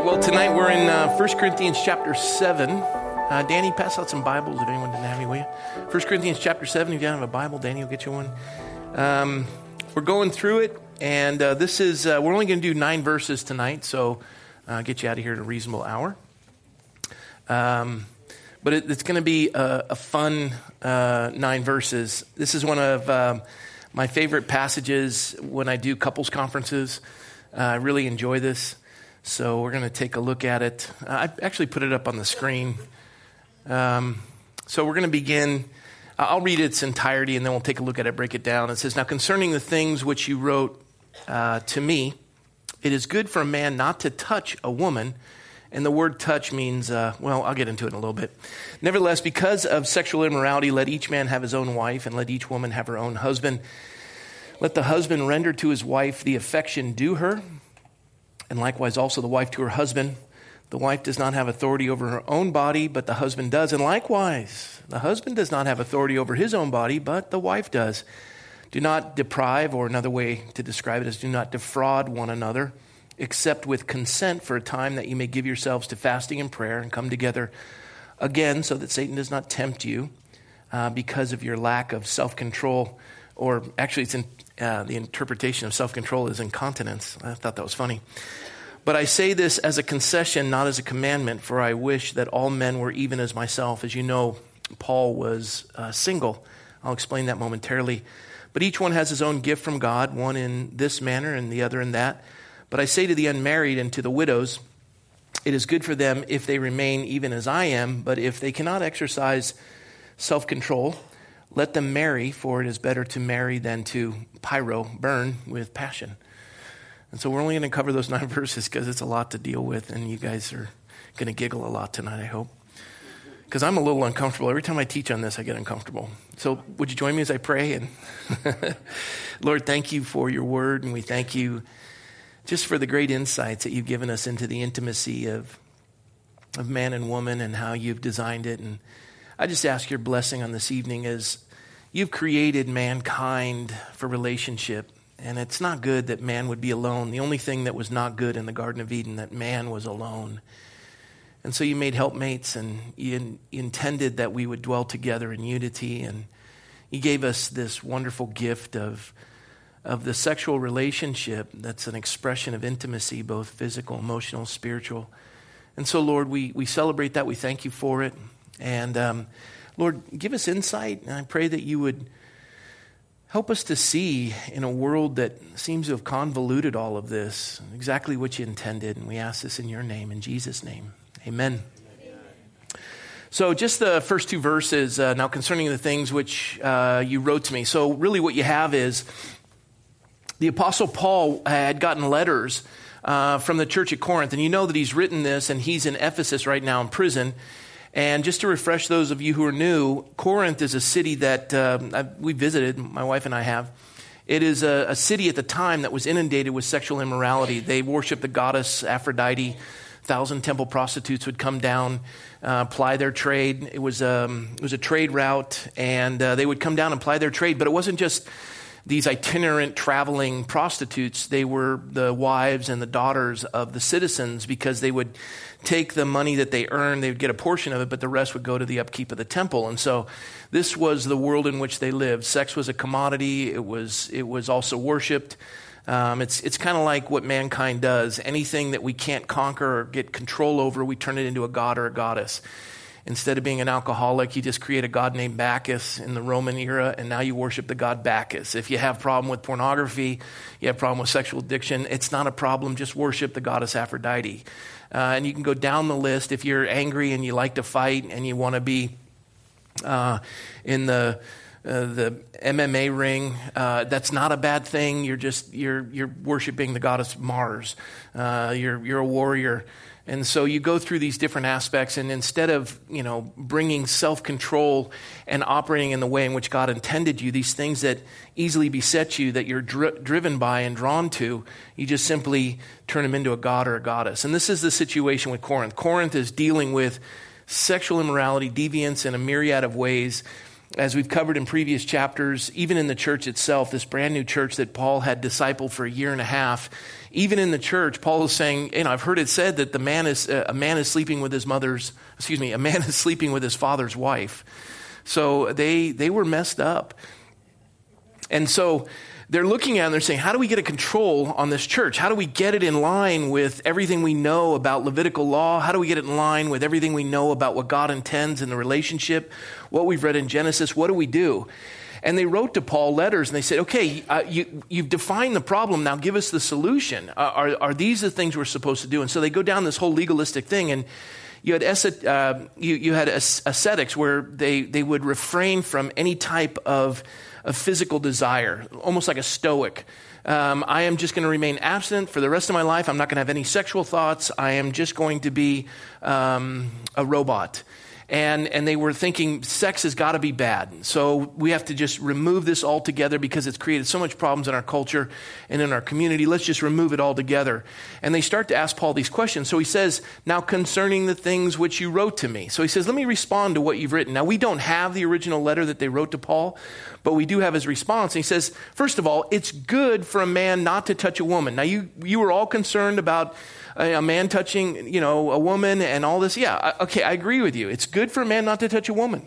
right, well, tonight we're in uh, 1 Corinthians chapter 7. Uh, Danny, pass out some Bibles if anyone didn't have any, will you? 1 Corinthians chapter 7. If you don't have a Bible, Danny will get you one. Um, we're going through it, and uh, this is, uh, we're only going to do nine verses tonight, so uh, get you out of here in a reasonable hour. Um, but it, it's going to be a, a fun uh, nine verses. This is one of um, my favorite passages when I do couples conferences. Uh, I really enjoy this. So we're going to take a look at it. I actually put it up on the screen. Um, so we're going to begin. I'll read its entirety and then we'll take a look at it, break it down. It says, Now concerning the things which you wrote uh, to me, it is good for a man not to touch a woman. And the word touch means, uh, well, I'll get into it in a little bit. Nevertheless, because of sexual immorality, let each man have his own wife, and let each woman have her own husband. Let the husband render to his wife the affection due her and likewise also the wife to her husband. The wife does not have authority over her own body, but the husband does. And likewise, the husband does not have authority over his own body, but the wife does. Do not deprive, or another way to describe it is do not defraud one another, except with consent for a time that you may give yourselves to fasting and prayer and come together again so that Satan does not tempt you uh, because of your lack of self control. Or actually, it's in, uh, the interpretation of self control is incontinence. I thought that was funny. But I say this as a concession, not as a commandment, for I wish that all men were even as myself. As you know, Paul was uh, single. I'll explain that momentarily. But each one has his own gift from God, one in this manner and the other in that. But I say to the unmarried and to the widows, it is good for them if they remain even as I am, but if they cannot exercise self control, let them marry, for it is better to marry than to pyro, burn with passion. And so we're only going to cover those nine verses because it's a lot to deal with, and you guys are going to giggle a lot tonight, I hope. Because I'm a little uncomfortable. Every time I teach on this, I get uncomfortable. So would you join me as I pray? And Lord, thank you for your word, and we thank you just for the great insights that you've given us into the intimacy of, of man and woman and how you've designed it. And I just ask your blessing on this evening as you've created mankind for relationship. And it's not good that man would be alone. The only thing that was not good in the Garden of Eden, that man was alone. And so you made helpmates and you intended that we would dwell together in unity. And you gave us this wonderful gift of, of the sexual relationship that's an expression of intimacy, both physical, emotional, spiritual. And so, Lord, we, we celebrate that. We thank you for it. And um, Lord, give us insight. And I pray that you would Help us to see in a world that seems to have convoluted all of this exactly what you intended. And we ask this in your name, in Jesus' name. Amen. So, just the first two verses uh, now concerning the things which uh, you wrote to me. So, really, what you have is the Apostle Paul had gotten letters uh, from the church at Corinth. And you know that he's written this, and he's in Ephesus right now in prison. And just to refresh those of you who are new, Corinth is a city that uh, we visited, my wife and I have. It is a, a, city at the time that was inundated with sexual immorality. They worshiped the goddess Aphrodite. Thousand temple prostitutes would come down, uh, ply their trade. It was, um, it was a trade route, and uh, they would come down and ply their trade. But it wasn't just these itinerant traveling prostitutes, they were the wives and the daughters of the citizens because they would take the money that they earned, they would get a portion of it, but the rest would go to the upkeep of the temple. And so this was the world in which they lived. Sex was a commodity, it was, it was also worshiped. Um, it's it's kind of like what mankind does. Anything that we can't conquer or get control over, we turn it into a god or a goddess. Instead of being an alcoholic, you just create a god named Bacchus in the Roman era, and now you worship the god Bacchus. If you have problem with pornography, you have problem with sexual addiction, it's not a problem. Just worship the goddess Aphrodite. Uh, and you can go down the list if you're angry and you like to fight and you want to be uh, in the uh, the MMA ring. Uh, that's not a bad thing. You're just you're you're worshiping the goddess Mars. Uh, you're you're a warrior. And so you go through these different aspects, and instead of you know bringing self control and operating in the way in which God intended you, these things that easily beset you, that you're dri- driven by and drawn to, you just simply turn them into a god or a goddess. And this is the situation with Corinth. Corinth is dealing with sexual immorality, deviance in a myriad of ways. as we've covered in previous chapters, even in the church itself, this brand new church that Paul had discipled for a year and a half, even in the church, Paul is saying, you know, I've heard it said that the man is, uh, a man is sleeping with his mother's, excuse me, a man is sleeping with his father's wife. So they, they were messed up. And so they're looking at it and they're saying, how do we get a control on this church? How do we get it in line with everything we know about Levitical law? How do we get it in line with everything we know about what God intends in the relationship, what we've read in Genesis? What do we do? And they wrote to Paul letters and they said, okay, uh, you, have defined the problem. Now give us the solution. Uh, are, are these the things we're supposed to do? And so they go down this whole legalistic thing. And you had, uh, you, you had ascetics where they, they would refrain from any type of of physical desire, almost like a stoic. Um, I am just going to remain abstinent for the rest of my life. I'm not going to have any sexual thoughts. I am just going to be um, a robot and, and they were thinking sex has got to be bad. So we have to just remove this altogether because it's created so much problems in our culture and in our community. Let's just remove it altogether. And they start to ask Paul these questions. So he says, Now concerning the things which you wrote to me. So he says, Let me respond to what you've written. Now we don't have the original letter that they wrote to Paul, but we do have his response. And he says, First of all, it's good for a man not to touch a woman. Now you, you were all concerned about a man touching, you know, a woman and all this. Yeah, okay, I agree with you. It's good for a man not to touch a woman.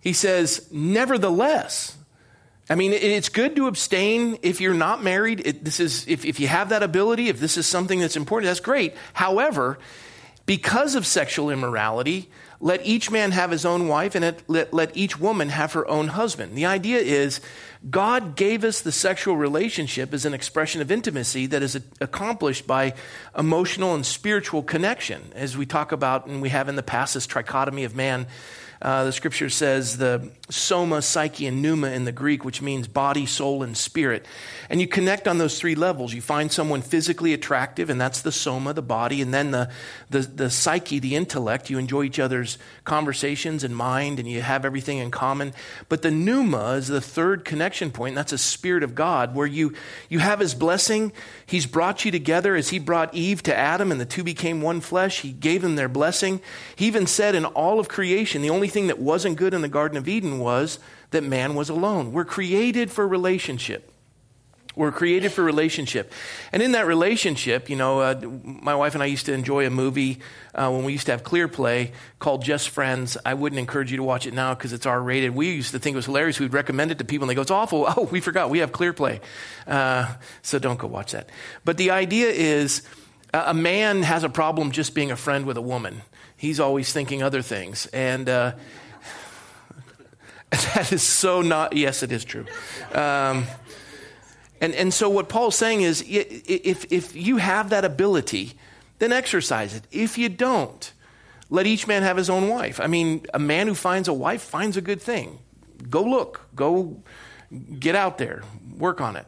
He says, nevertheless, I mean, it's good to abstain if you're not married. It, this is, if, if you have that ability, if this is something that's important, that's great. However, because of sexual immorality, let each man have his own wife and let, let each woman have her own husband. The idea is God gave us the sexual relationship as an expression of intimacy that is accomplished by emotional and spiritual connection, as we talk about and we have in the past this trichotomy of man uh, the scripture says the soma, psyche, and pneuma in the Greek, which means body, soul, and spirit. And you connect on those three levels. You find someone physically attractive, and that's the soma, the body, and then the, the, the psyche, the intellect. You enjoy each other's conversations and mind, and you have everything in common. But the pneuma is the third connection point, that's a spirit of God, where you, you have his blessing. He's brought you together as he brought Eve to Adam, and the two became one flesh. He gave them their blessing. He even said in all of creation, the only only thing that wasn't good in the Garden of Eden was that man was alone. We're created for relationship. We're created for relationship. And in that relationship, you know, uh, my wife and I used to enjoy a movie uh, when we used to have ClearPlay called Just Friends. I wouldn't encourage you to watch it now because it's R rated. We used to think it was hilarious. We'd recommend it to people and they go, it's awful. Oh, we forgot. We have ClearPlay. Uh, so don't go watch that. But the idea is a man has a problem just being a friend with a woman he's always thinking other things. And uh, that is so not, yes, it is true. Um, and, and so what Paul's saying is if, if you have that ability, then exercise it. If you don't, let each man have his own wife. I mean, a man who finds a wife finds a good thing. Go look, go get out there, work on it.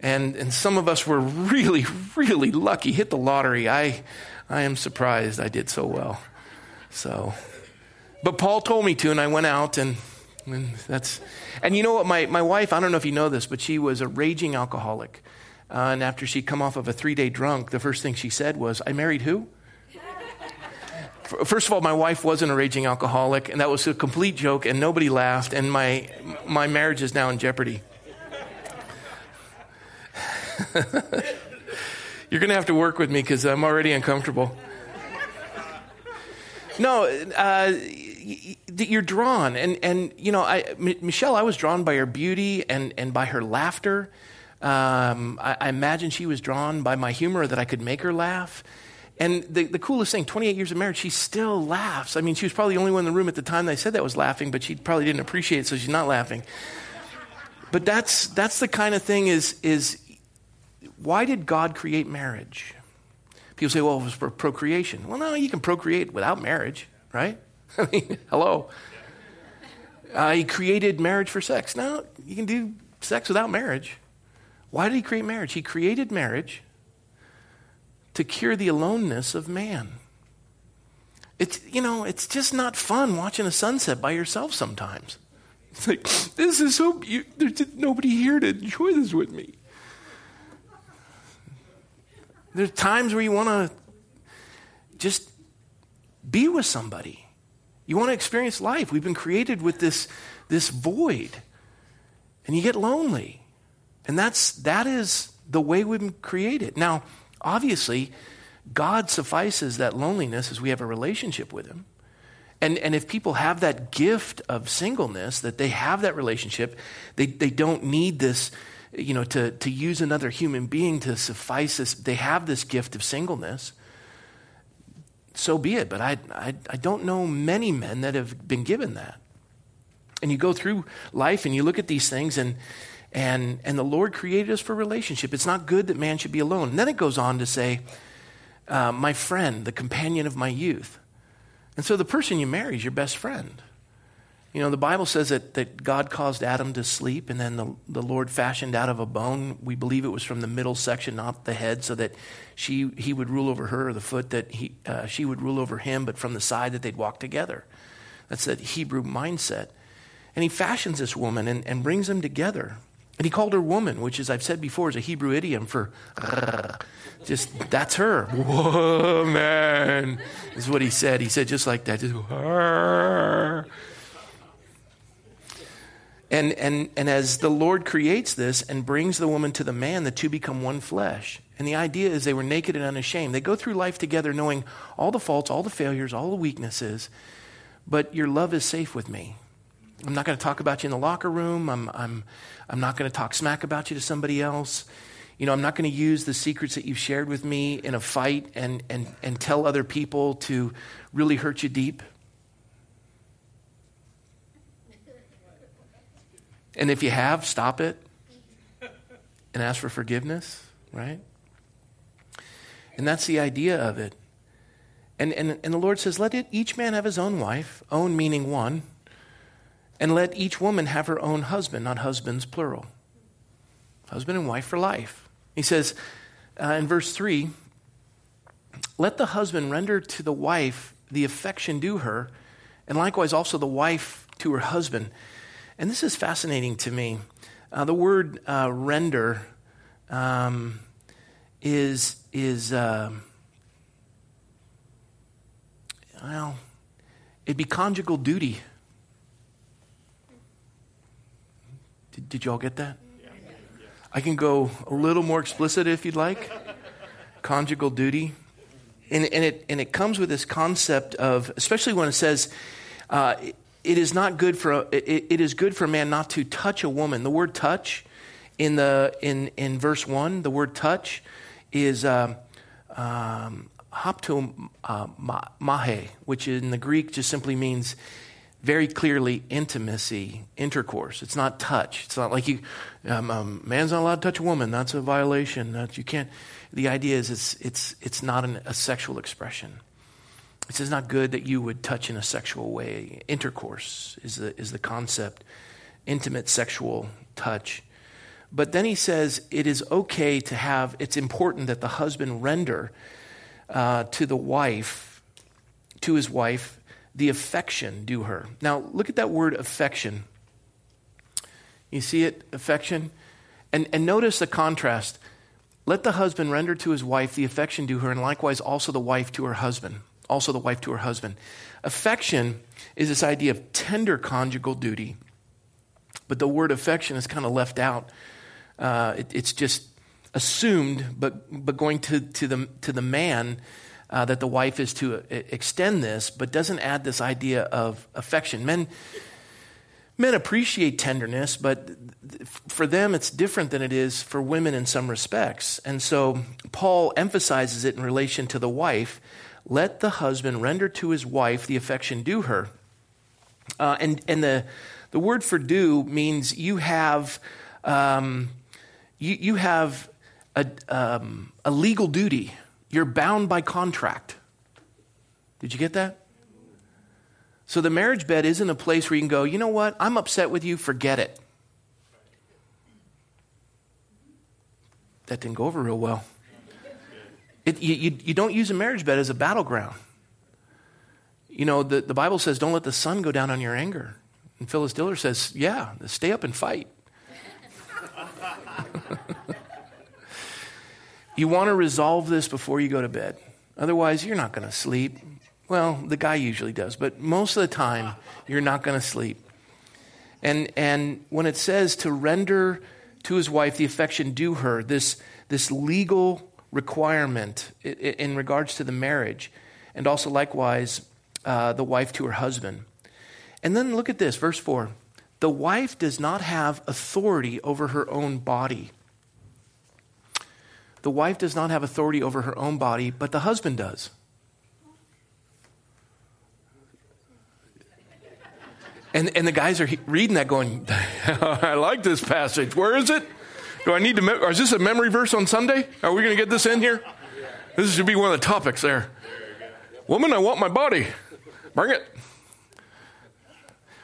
And, and some of us were really, really lucky, hit the lottery. I, I am surprised I did so well. So, but Paul told me to, and I went out, and, and that's, and you know what? My, my wife, I don't know if you know this, but she was a raging alcoholic. Uh, and after she'd come off of a three day drunk, the first thing she said was, I married who? First of all, my wife wasn't a raging alcoholic, and that was a complete joke, and nobody laughed, and my, my marriage is now in jeopardy. You're going to have to work with me because I'm already uncomfortable. No, uh, you're drawn, and and you know, I, Michelle, I was drawn by her beauty and and by her laughter. Um, I, I imagine she was drawn by my humor that I could make her laugh. And the, the coolest thing, 28 years of marriage, she still laughs. I mean, she was probably the only one in the room at the time that I said that was laughing, but she probably didn't appreciate it, so she's not laughing. But that's, that's the kind of thing is, is why did God create marriage? People say, well, it was for procreation. Well, no, you can procreate without marriage, right? I mean, hello. Uh, he created marriage for sex. Now, you can do sex without marriage. Why did he create marriage? He created marriage to cure the aloneness of man. It's, you know, it's just not fun watching a sunset by yourself sometimes. It's like, this is so, you, there's nobody here to enjoy this with me. There's times where you want to just be with somebody. You want to experience life. We've been created with this, this void. And you get lonely. And that's that is the way we've been created. Now, obviously, God suffices that loneliness as we have a relationship with Him. And, and if people have that gift of singleness, that they have that relationship, they, they don't need this, you know, to, to use another human being to suffice this. They have this gift of singleness. So be it. But I, I, I don't know many men that have been given that. And you go through life and you look at these things and, and, and the Lord created us for relationship. It's not good that man should be alone. And then it goes on to say, uh, my friend, the companion of my youth. And so the person you marry is your best friend. You know, the Bible says that, that God caused Adam to sleep, and then the, the Lord fashioned out of a bone. We believe it was from the middle section, not the head, so that she, he would rule over her, or the foot that he, uh, she would rule over him, but from the side that they'd walk together. That's that Hebrew mindset. And he fashions this woman and, and brings them together. And he called her woman, which, as I've said before, is a Hebrew idiom for just that's her. Woman is what he said. He said just like that. Just and, and, and as the Lord creates this and brings the woman to the man, the two become one flesh. And the idea is they were naked and unashamed. They go through life together knowing all the faults, all the failures, all the weaknesses, but your love is safe with me. I'm not going to talk about you in the locker room. I'm, I'm, I'm not going to talk smack about you to somebody else. You know, I'm not going to use the secrets that you've shared with me in a fight and, and, and tell other people to really hurt you deep. And if you have, stop it and ask for forgiveness, right? And that's the idea of it. And, and, and the Lord says, let it, each man have his own wife, own meaning one and let each woman have her own husband, not husbands, plural. Husband and wife for life. He says uh, in verse 3 let the husband render to the wife the affection due her, and likewise also the wife to her husband. And this is fascinating to me. Uh, the word uh, render um, is, is uh, well, it'd be conjugal duty. Did, did you all get that? I can go a little more explicit if you'd like. Conjugal duty. And, and, it, and it comes with this concept of, especially when it says, uh, it is not good for, a, it, it is good for a man not to touch a woman. The word touch in, the, in, in verse 1, the word touch is um, hapto uh, mahe, which in the Greek just simply means very clearly intimacy, intercourse. It's not touch. It's not like you, um, um, man's not allowed to touch a woman. That's a violation. That you can't. The idea is it's it's it's not an, a sexual expression. It's just not good that you would touch in a sexual way. Intercourse is the is the concept, intimate sexual touch. But then he says it is okay to have. It's important that the husband render uh, to the wife, to his wife, the affection due her. Now, look at that word affection. You see it, affection? And, and notice the contrast. Let the husband render to his wife the affection due her, and likewise also the wife to her husband. Also the wife to her husband. Affection is this idea of tender conjugal duty. But the word affection is kind of left out. Uh, it, it's just assumed, but, but going to, to, the, to the man uh, that the wife is to uh, extend this, but doesn't add this idea of affection. Men, men appreciate tenderness, but for them it's different than it is for women in some respects. And so Paul emphasizes it in relation to the wife. Let the husband render to his wife the affection due her. Uh, and and the, the word for due means you have, um, you, you have a, um, a legal duty you're bound by contract. Did you get that? So the marriage bed isn't a place where you can go, you know what, I'm upset with you, forget it. That didn't go over real well. It, you, you, you, don't use a marriage bed as a battleground. You know, the, the Bible says, don't let the sun go down on your anger. And Phyllis Diller says, yeah, stay up and fight. You want to resolve this before you go to bed. Otherwise, you're not going to sleep. Well, the guy usually does, but most of the time, you're not going to sleep. And, and when it says to render to his wife the affection due her, this, this legal requirement in regards to the marriage, and also likewise uh, the wife to her husband. And then look at this, verse 4. The wife does not have authority over her own body. The wife does not have authority over her own body, but the husband does. And, and the guys are reading that going, I like this passage. Where is it? Do I need to, me- is this a memory verse on Sunday? Are we going to get this in here? This should be one of the topics there. Woman, I want my body. Bring it.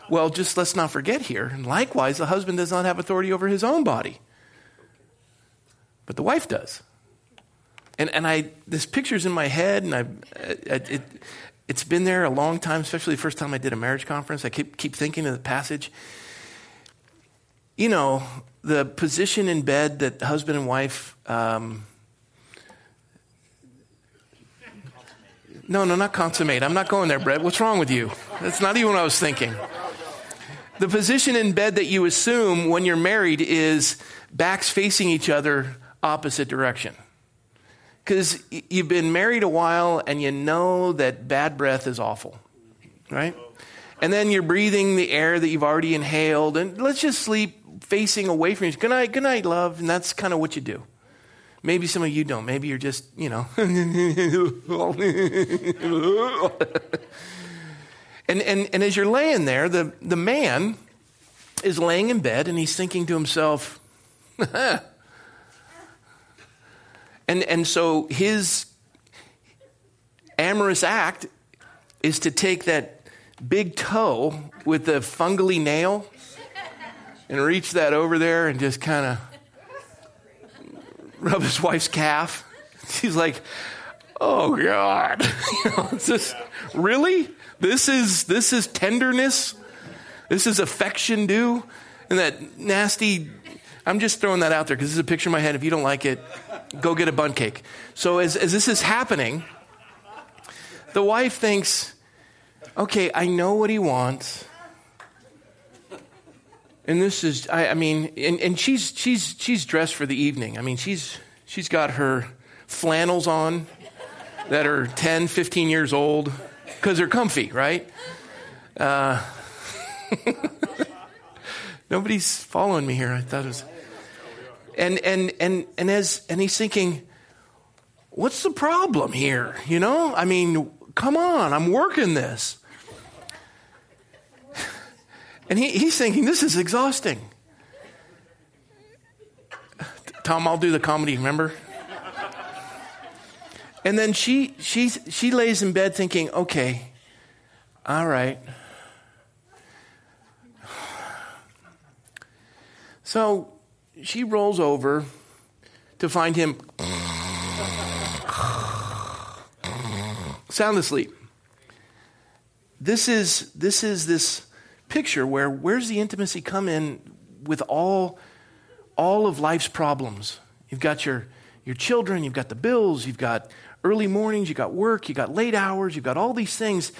Well, just let's not forget here. And likewise, the husband does not have authority over his own body, but the wife does. And, and I, this picture's in my head, and I, it, it's been there a long time, especially the first time I did a marriage conference. I keep, keep thinking of the passage. You know, the position in bed that husband and wife. Um, no, no, not consummate. I'm not going there, Brett. What's wrong with you? That's not even what I was thinking. The position in bed that you assume when you're married is backs facing each other, opposite direction. Because you've been married a while and you know that bad breath is awful, right? And then you're breathing the air that you've already inhaled, and let's just sleep facing away from you. Good night, good night, love. And that's kind of what you do. Maybe some of you don't. Maybe you're just, you know. and, and, and as you're laying there, the, the man is laying in bed and he's thinking to himself, And, and so his amorous act is to take that big toe with the fungally nail and reach that over there and just kind of rub his wife's calf. She's like, "Oh God, you know, really? This is this is tenderness. This is affection due, and that nasty I'm just throwing that out there because this is a picture in my head. If you don't like it, go get a bun cake. So as, as this is happening, the wife thinks, okay, I know what he wants. And this is, I, I mean, and, and she's, she's, she's dressed for the evening. I mean, she's, she's got her flannels on that are 10, 15 years old because they're comfy, right? Uh, nobody's following me here. I thought it was. And, and, and, and, as, and he's thinking, what's the problem here? You know, I mean, come on, I'm working this. And he, he's thinking, this is exhausting. Tom, I'll do the comedy, remember? And then she, she, she lays in bed thinking, okay, all right. So she rolls over to find him sound asleep. This is this is this picture where where's the intimacy come in with all all of life's problems? You've got your your children, you've got the bills, you've got early mornings, you've got work, you've got late hours, you've got all these things.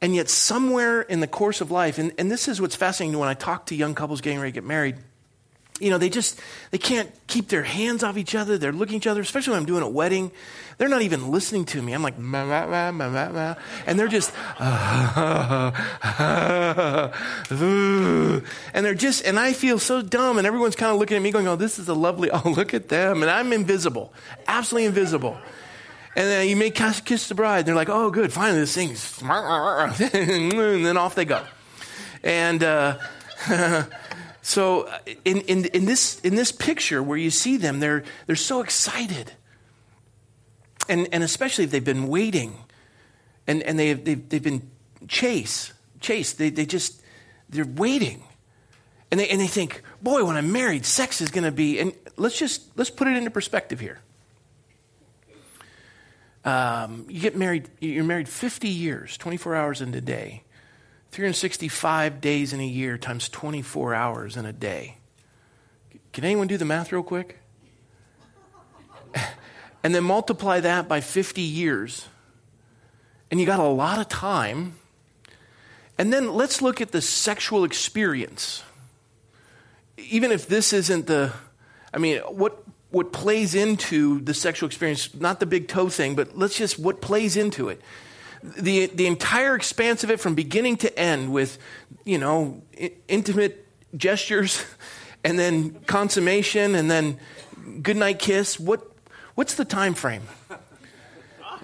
And yet, somewhere in the course of life, and, and this is what's fascinating when I talk to young couples getting ready to get married, you know, they just, they can't keep their hands off each other. They're looking at each other, especially when I'm doing a wedding. They're not even listening to me. I'm like, ma, ma, ma, ma, ma, and they're just, and they're just, and I feel so dumb, and everyone's kind of looking at me going, oh, this is a lovely, oh, look at them. And I'm invisible, absolutely invisible. And then you may kiss, kiss the bride. They're like, oh, good, finally this thing's, and then off they go. And, uh, So uh, in, in, in, this, in this picture where you see them, they're, they're so excited. And, and especially if they've been waiting and, and they've, they've, they've been chaste, chaste. They, they just, they're waiting. And they, and they think, boy, when I'm married, sex is going to be, and let's just, let's put it into perspective here. Um, you get married, you're married 50 years, 24 hours in a day. 365 days in a year times 24 hours in a day. Can anyone do the math real quick? and then multiply that by 50 years. and you got a lot of time. And then let's look at the sexual experience. Even if this isn't the, I mean, what, what plays into the sexual experience, not the big toe thing, but let's just what plays into it. The, the entire expanse of it from beginning to end with, you know, intimate gestures and then consummation and then goodnight kiss. What, what's the time frame?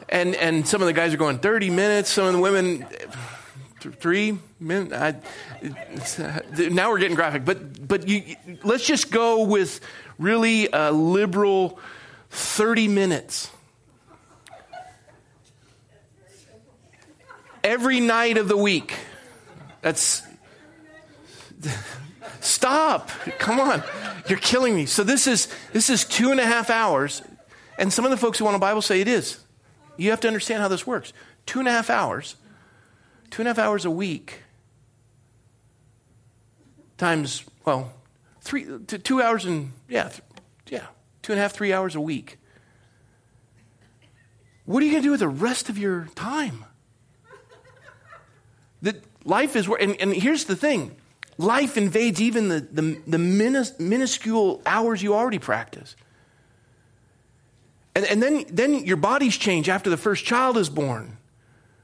And, and some of the guys are going 30 minutes, some of the women, three minutes. uh, now we're getting graphic, but, but you, let's just go with really a liberal 30 minutes. Every night of the week. That's. Stop. Come on. You're killing me. So this is this is two and a half hours. And some of the folks who want a Bible say it is. You have to understand how this works. Two and a half hours, two and a half hours a week, times, well, three, two hours and, yeah, yeah, two and a half, three hours a week. What are you going to do with the rest of your time? That life is, and, and here's the thing life invades even the, the, the minuscule hours you already practice. And, and then, then your bodies change after the first child is born.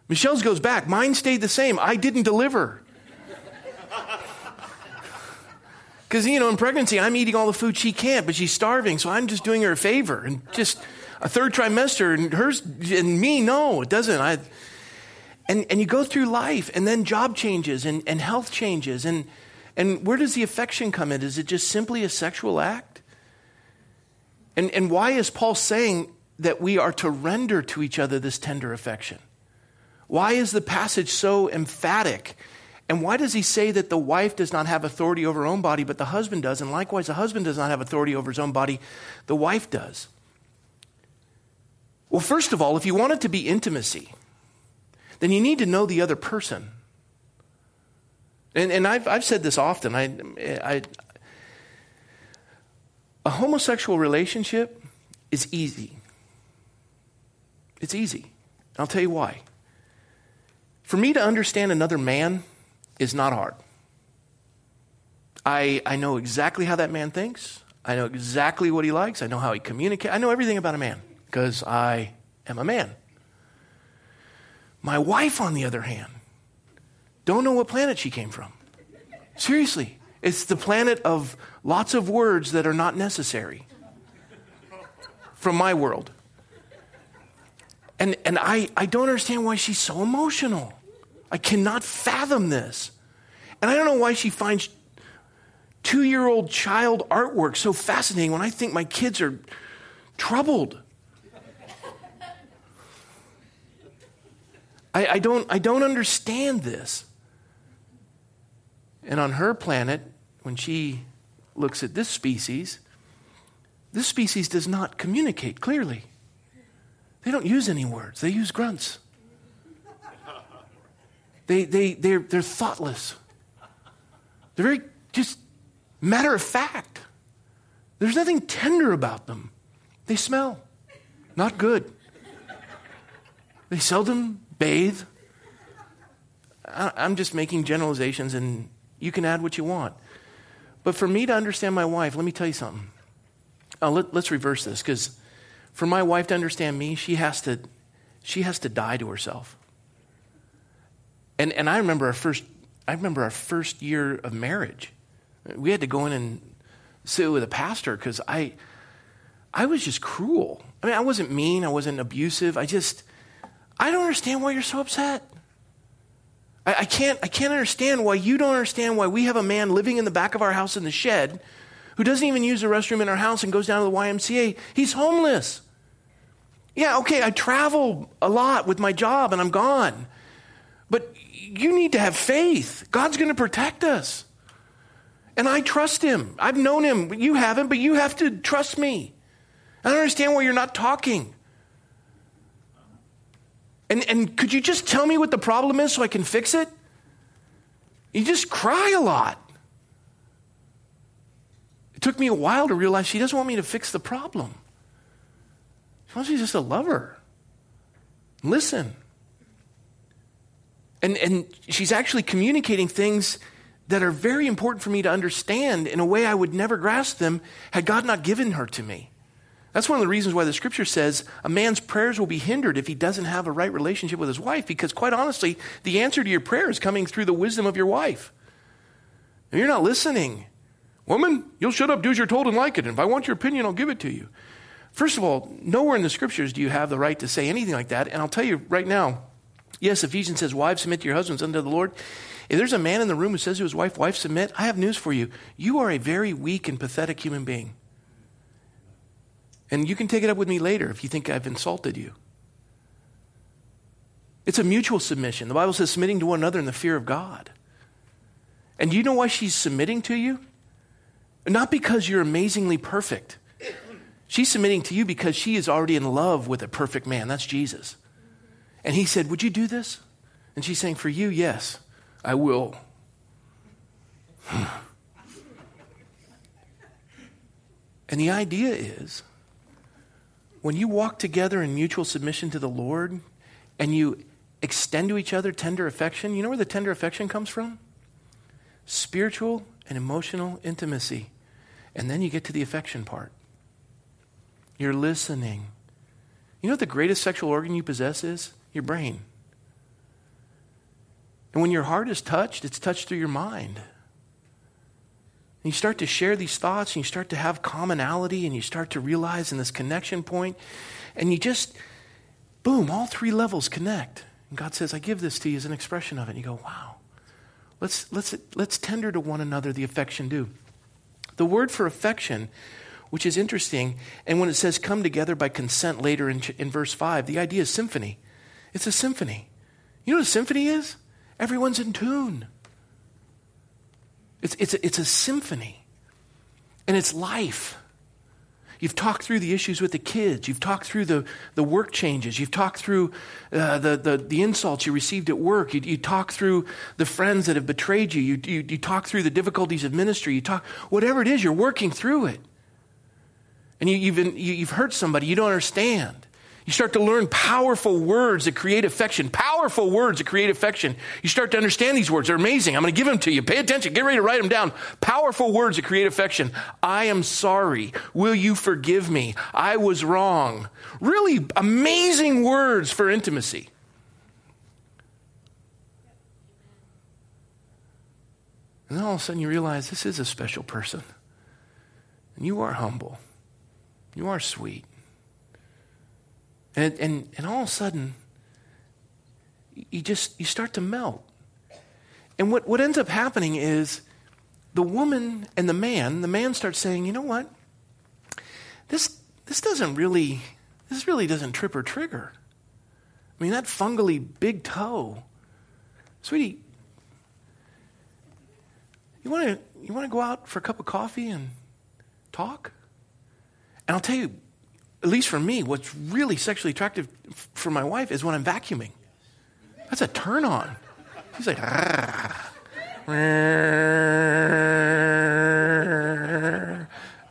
Michelle's goes back. Mine stayed the same. I didn't deliver. Because, you know, in pregnancy, I'm eating all the food she can't, but she's starving, so I'm just doing her a favor. And just a third trimester, and hers, and me, no, it doesn't. I, and, and you go through life, and then job changes, and, and health changes. And, and where does the affection come in? Is it just simply a sexual act? And, and why is Paul saying that we are to render to each other this tender affection? Why is the passage so emphatic? And why does he say that the wife does not have authority over her own body, but the husband does? And likewise, the husband does not have authority over his own body, the wife does. Well, first of all, if you want it to be intimacy, then you need to know the other person. And, and I've, I've said this often. I, I, a homosexual relationship is easy. It's easy. I'll tell you why. For me to understand another man is not hard. I, I know exactly how that man thinks. I know exactly what he likes. I know how he communicates. I know everything about a man because I am a man. My wife, on the other hand, don't know what planet she came from. Seriously. It's the planet of lots of words that are not necessary from my world. And, and I, I don't understand why she's so emotional. I cannot fathom this. And I don't know why she finds two year old child artwork so fascinating when I think my kids are troubled. I, I, don't, I don't understand this. And on her planet, when she looks at this species, this species does not communicate clearly. They don't use any words, they use grunts. They, they, they're, they're thoughtless. They're very just matter of fact. There's nothing tender about them. They smell not good. They seldom bathe. I'm just making generalizations, and you can add what you want. But for me to understand my wife, let me tell you something. Uh, let, let's reverse this because for my wife to understand me, she has to, she has to die to herself. And, and I remember our first, I remember our first year of marriage. We had to go in and sit with a pastor because I, I was just cruel. I mean, I wasn't mean, I wasn't abusive. I just, I don't understand why you're so upset. I, I, can't, I can't understand why you don't understand why we have a man living in the back of our house in the shed who doesn't even use the restroom in our house and goes down to the YMCA. He's homeless. Yeah, okay, I travel a lot with my job and I'm gone. But you need to have faith. God's going to protect us. And I trust him. I've known him. You haven't, but you have to trust me. I don't understand why you're not talking. And, and could you just tell me what the problem is so I can fix it? You just cry a lot. It took me a while to realize she doesn't want me to fix the problem. She wants me just to love her. Listen. And, and she's actually communicating things that are very important for me to understand in a way I would never grasp them had God not given her to me. That's one of the reasons why the scripture says a man's prayers will be hindered if he doesn't have a right relationship with his wife, because quite honestly, the answer to your prayer is coming through the wisdom of your wife. And you're not listening. Woman, you'll shut up, do as you're told, and like it. And if I want your opinion, I'll give it to you. First of all, nowhere in the scriptures do you have the right to say anything like that. And I'll tell you right now, yes, Ephesians says, Wives, submit to your husbands unto the Lord. If there's a man in the room who says to his wife, Wife, submit, I have news for you. You are a very weak and pathetic human being. And you can take it up with me later if you think I've insulted you. It's a mutual submission. The Bible says submitting to one another in the fear of God. And you know why she's submitting to you? Not because you're amazingly perfect. She's submitting to you because she is already in love with a perfect man. That's Jesus. And he said, Would you do this? And she's saying, For you, yes, I will. and the idea is when you walk together in mutual submission to the Lord and you extend to each other tender affection, you know where the tender affection comes from? Spiritual and emotional intimacy. And then you get to the affection part. You're listening. You know what the greatest sexual organ you possess is? Your brain. And when your heart is touched, it's touched through your mind. And you start to share these thoughts and you start to have commonality and you start to realize in this connection point, and you just, boom, all three levels connect. And God says, I give this to you as an expression of it. And you go, wow. Let's, let's, let's tender to one another the affection due. The word for affection, which is interesting, and when it says come together by consent later in, in verse 5, the idea is symphony. It's a symphony. You know what a symphony is? Everyone's in tune. It's, it's, a, it's a symphony, and it's life. You've talked through the issues with the kids. You've talked through the, the work changes. You've talked through uh, the, the, the insults you received at work. You, you talk through the friends that have betrayed you. You, you. you talk through the difficulties of ministry. You talk, whatever it is, you're working through it. And you, you've, been, you, you've hurt somebody you don't understand. You start to learn powerful words that create affection. Powerful words that create affection. You start to understand these words. They're amazing. I'm going to give them to you. Pay attention. Get ready to write them down. Powerful words that create affection. I am sorry. Will you forgive me? I was wrong. Really amazing words for intimacy. And then all of a sudden you realize this is a special person. And you are humble. You are sweet. And, and, and all of a sudden, you just you start to melt. And what, what ends up happening is the woman and the man, the man starts saying, you know what? This this doesn't really this really doesn't trip or trigger. I mean that fungally big toe. Sweetie, you want to you want to go out for a cup of coffee and talk? And I'll tell you, at least for me, what's really sexually attractive for my wife is when I'm vacuuming. That's a turn on. She's like.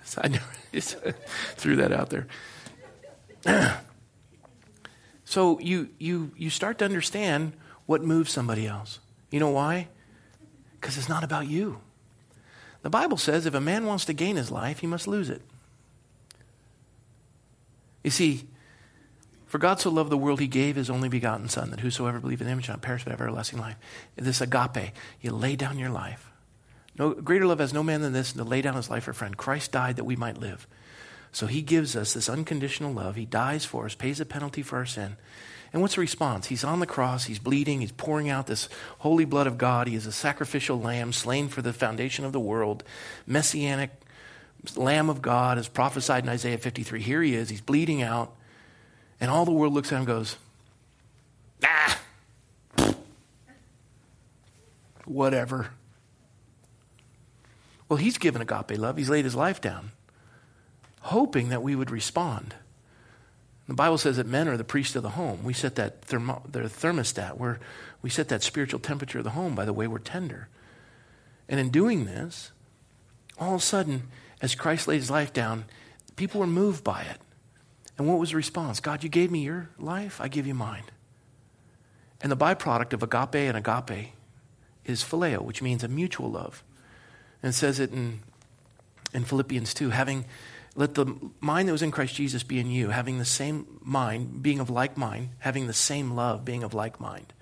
So I just threw that out there. so you, you, you start to understand what moves somebody else. You know why? Because it's not about you. The Bible says if a man wants to gain his life, he must lose it. You see, for God so loved the world, he gave his only begotten Son, that whosoever believes in him shall not perish but have everlasting life. This agape, you lay down your life. No greater love has no man than this, and to lay down his life for a friend. Christ died that we might live. So he gives us this unconditional love. He dies for us, pays a penalty for our sin. And what's the response? He's on the cross, he's bleeding, he's pouring out this holy blood of God. He is a sacrificial lamb slain for the foundation of the world, messianic Lamb of God, as prophesied in Isaiah 53. Here he is, he's bleeding out, and all the world looks at him and goes, ah, whatever. Well, he's given agape love, he's laid his life down, hoping that we would respond. The Bible says that men are the priest of the home. We set that thermo- the thermostat, we set that spiritual temperature of the home by the way we're tender. And in doing this, all of a sudden, as Christ laid his life down, people were moved by it. And what was the response? God, you gave me your life, I give you mine. And the byproduct of agape and agape is phileo, which means a mutual love. And it says it in, in Philippians 2 having, let the mind that was in Christ Jesus be in you, having the same mind, being of like mind, having the same love, being of like mind.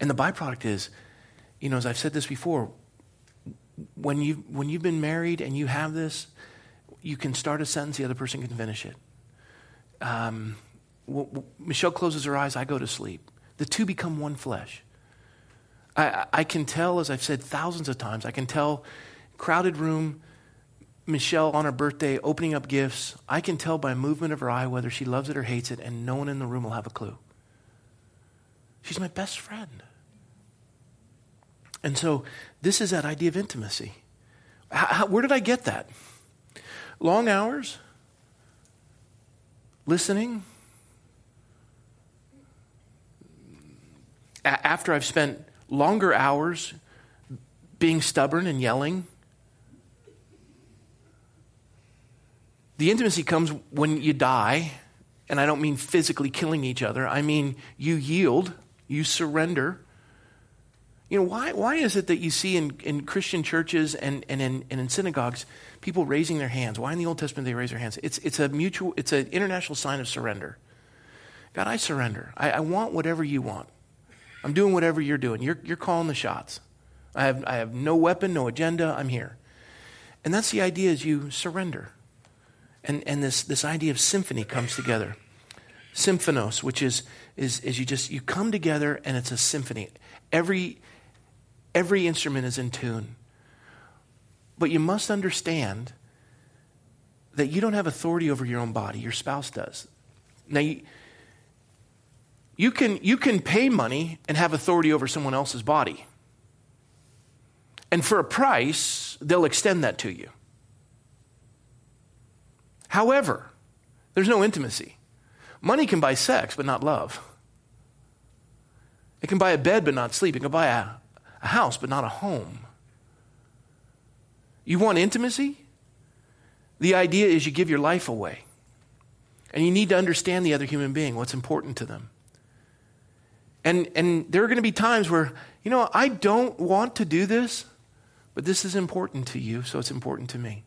And the byproduct is, you know, as I've said this before, when, you, when you've been married and you have this, you can start a sentence, the other person can finish it. Um, Michelle closes her eyes, I go to sleep. The two become one flesh. I, I can tell, as I've said thousands of times, I can tell crowded room, Michelle on her birthday opening up gifts. I can tell by movement of her eye whether she loves it or hates it, and no one in the room will have a clue. She's my best friend. And so, this is that idea of intimacy. How, where did I get that? Long hours, listening. A- after I've spent longer hours being stubborn and yelling. The intimacy comes when you die, and I don't mean physically killing each other. I mean you yield, you surrender. You know, why, why is it that you see in, in Christian churches and, and, in, and in synagogues people raising their hands? Why in the Old Testament they raise their hands? It's, it's a mutual, it's an international sign of surrender. God, I surrender. I, I want whatever you want. I'm doing whatever you're doing. You're, you're calling the shots. I have, I have no weapon, no agenda. I'm here. And that's the idea is you surrender. And, and this, this idea of symphony comes together. Symphonos, which is, is, is you just, you come together and it's a symphony. Every, every instrument is in tune. But you must understand that you don't have authority over your own body. Your spouse does. Now, you, you can, you can pay money and have authority over someone else's body. And for a price, they'll extend that to you. However, there's no intimacy. Money can buy sex, but not love. It can buy a bed, but not sleep. It can buy a, a house, but not a home. You want intimacy? The idea is you give your life away. And you need to understand the other human being, what's important to them. And, and there are going to be times where, you know, I don't want to do this, but this is important to you, so it's important to me.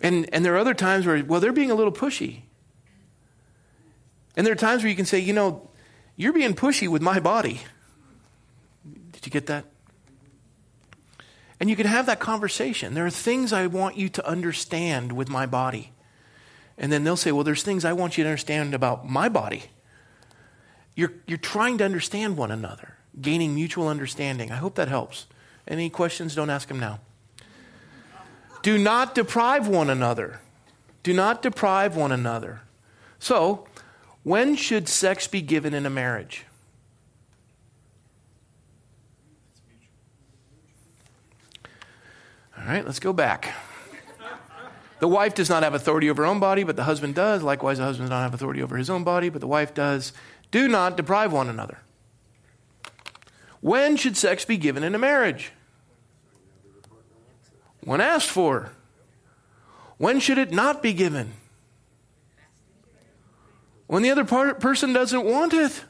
And, and there are other times where, well, they're being a little pushy. And there are times where you can say, you know, you're being pushy with my body. Did you get that? And you can have that conversation. There are things I want you to understand with my body. And then they'll say, well, there's things I want you to understand about my body. You're, you're trying to understand one another, gaining mutual understanding. I hope that helps. Any questions? Don't ask them now. Do not deprive one another. Do not deprive one another. So, when should sex be given in a marriage? All right, let's go back. The wife does not have authority over her own body, but the husband does. Likewise, the husband does not have authority over his own body, but the wife does. Do not deprive one another. When should sex be given in a marriage? When asked for. When should it not be given? When the other part, person doesn't want it.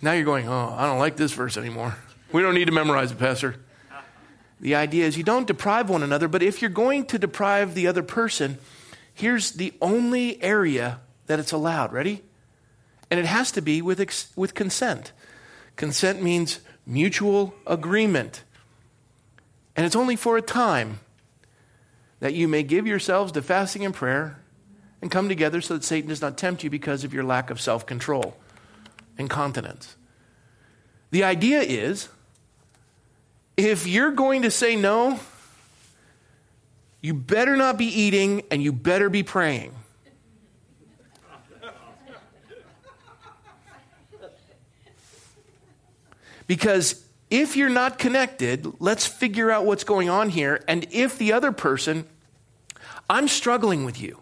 Now you're going, oh, I don't like this verse anymore. We don't need to memorize it, Pastor. The idea is you don't deprive one another, but if you're going to deprive the other person, Here's the only area that it's allowed. Ready? And it has to be with, ex- with consent. Consent means mutual agreement. And it's only for a time that you may give yourselves to fasting and prayer and come together so that Satan does not tempt you because of your lack of self control and continence. The idea is if you're going to say no, you better not be eating and you better be praying. Because if you're not connected, let's figure out what's going on here. And if the other person, I'm struggling with you.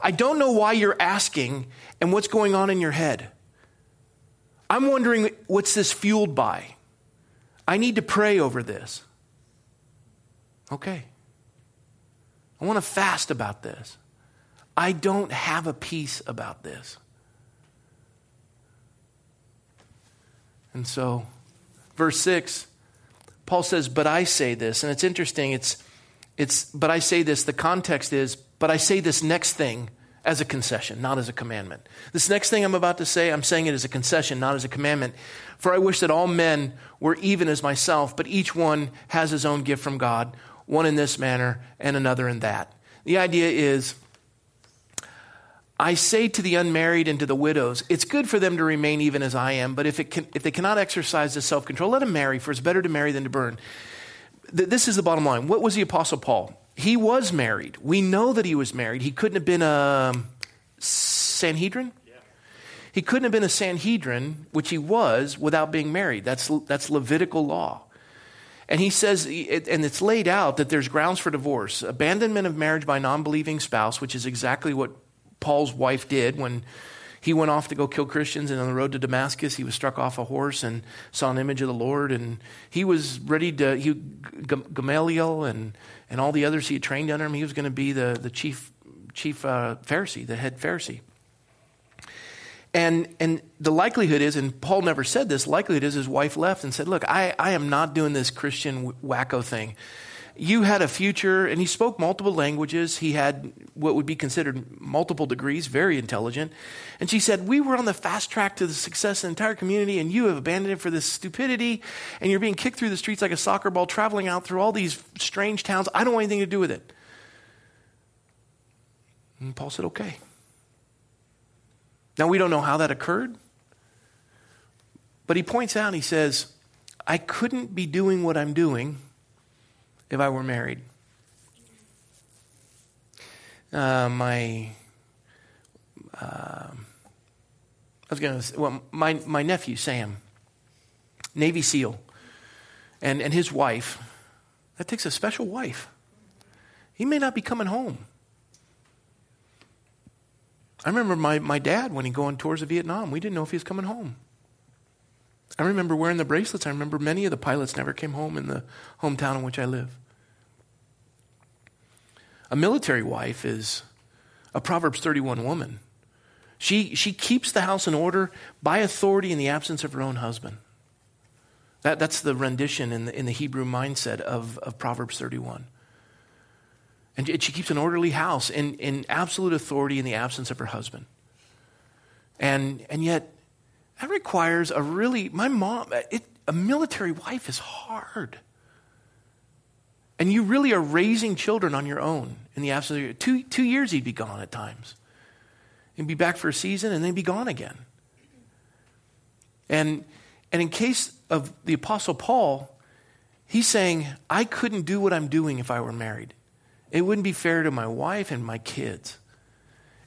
I don't know why you're asking and what's going on in your head. I'm wondering what's this fueled by? I need to pray over this. Okay. I want to fast about this. I don't have a peace about this. And so, verse 6, Paul says, But I say this. And it's interesting. It's, it's, but I say this. The context is, but I say this next thing as a concession, not as a commandment. This next thing I'm about to say, I'm saying it as a concession, not as a commandment. For I wish that all men were even as myself, but each one has his own gift from God, one in this manner and another in that. The idea is, I say to the unmarried and to the widows, it's good for them to remain even as I am, but if, it can, if they cannot exercise this self control, let them marry, for it's better to marry than to burn. This is the bottom line. What was the Apostle Paul? He was married. We know that he was married. He couldn't have been a Sanhedrin. He couldn't have been a Sanhedrin, which he was, without being married. That's, that's Levitical law. And he says, and it's laid out that there's grounds for divorce abandonment of marriage by non believing spouse, which is exactly what Paul's wife did when he went off to go kill Christians, and on the road to Damascus, he was struck off a horse and saw an image of the Lord, and he was ready to. He, Gamaliel and and all the others he had trained under him, he was going to be the the chief chief uh, Pharisee, the head Pharisee. And and the likelihood is, and Paul never said this. Likelihood is his wife left and said, "Look, I I am not doing this Christian wacko thing." You had a future, and he spoke multiple languages. He had what would be considered multiple degrees, very intelligent. And she said, We were on the fast track to the success of the entire community, and you have abandoned it for this stupidity, and you're being kicked through the streets like a soccer ball, traveling out through all these strange towns. I don't want anything to do with it. And Paul said, Okay. Now, we don't know how that occurred, but he points out, he says, I couldn't be doing what I'm doing if I were married. Uh, my, uh, I was going to well, my, my nephew, Sam, Navy SEAL, and, and his wife, that takes a special wife. He may not be coming home. I remember my, my dad when he go on tours of Vietnam. We didn't know if he was coming home. I remember wearing the bracelets. I remember many of the pilots never came home in the hometown in which I live. A military wife is a Proverbs 31 woman. She, she keeps the house in order by authority in the absence of her own husband. That, that's the rendition in the, in the Hebrew mindset of, of Proverbs 31. And she keeps an orderly house in, in absolute authority in the absence of her husband. And, and yet, that requires a really, my mom, it, a military wife is hard. And you really are raising children on your own in the absence of two, two years he'd be gone at times. He'd be back for a season and then be gone again. And, and in case of the Apostle Paul, he's saying, I couldn't do what I'm doing if I were married. It wouldn't be fair to my wife and my kids.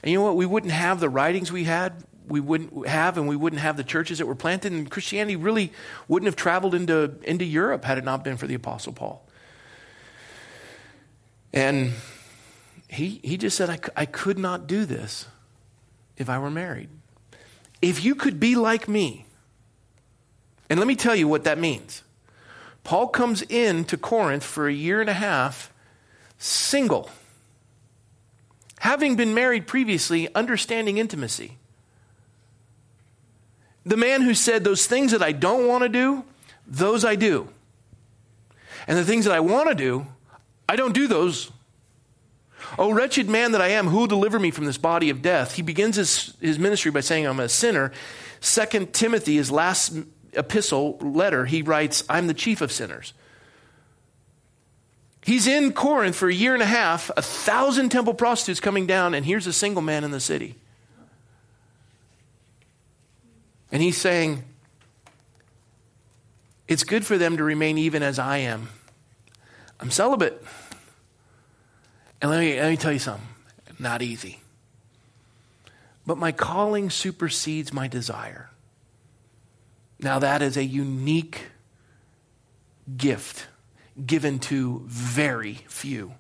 And you know what? We wouldn't have the writings we had we wouldn't have, and we wouldn't have the churches that were planted, and Christianity really wouldn't have traveled into, into Europe had it not been for the Apostle Paul. And he, he just said, I, I could not do this if I were married. If you could be like me, and let me tell you what that means. Paul comes in to Corinth for a year and a half, single, having been married previously, understanding intimacy. The man who said, Those things that I don't want to do, those I do. And the things that I want to do, I don't do those. Oh, wretched man that I am, who will deliver me from this body of death? He begins his, his ministry by saying, I'm a sinner. Second Timothy, his last epistle, letter, he writes, I'm the chief of sinners. He's in Corinth for a year and a half, a thousand temple prostitutes coming down, and here's a single man in the city. And he's saying, It's good for them to remain even as I am. I'm celibate. And let me, let me tell you something not easy. But my calling supersedes my desire. Now, that is a unique gift given to very few.